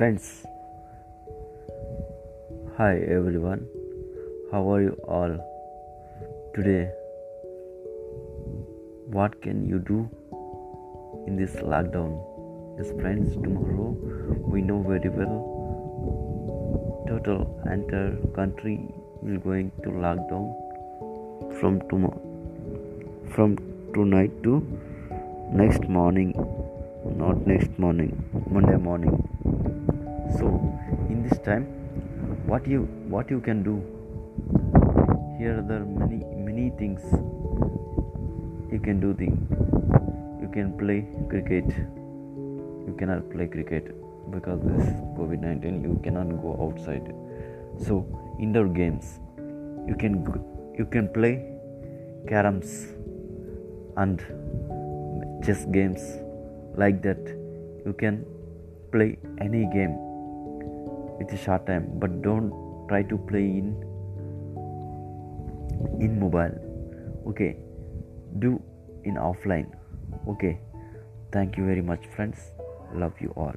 Friends, hi everyone, how are you all today? What can you do in this lockdown? Yes, friends, tomorrow we know very well. Total entire country is going to lockdown from tomorrow from tonight to next morning. Not next morning monday morning so in this time what you what you can do? Here are there many many things. You can do thing. You can play cricket. You cannot play cricket because this covid-19 you cannot go outside. So indoor games. You can you can play caroms and chess games. Like that you can play any game with a short time but don't try to play in in mobile. Okay do in offline. Okay thank you very much friends. Love you all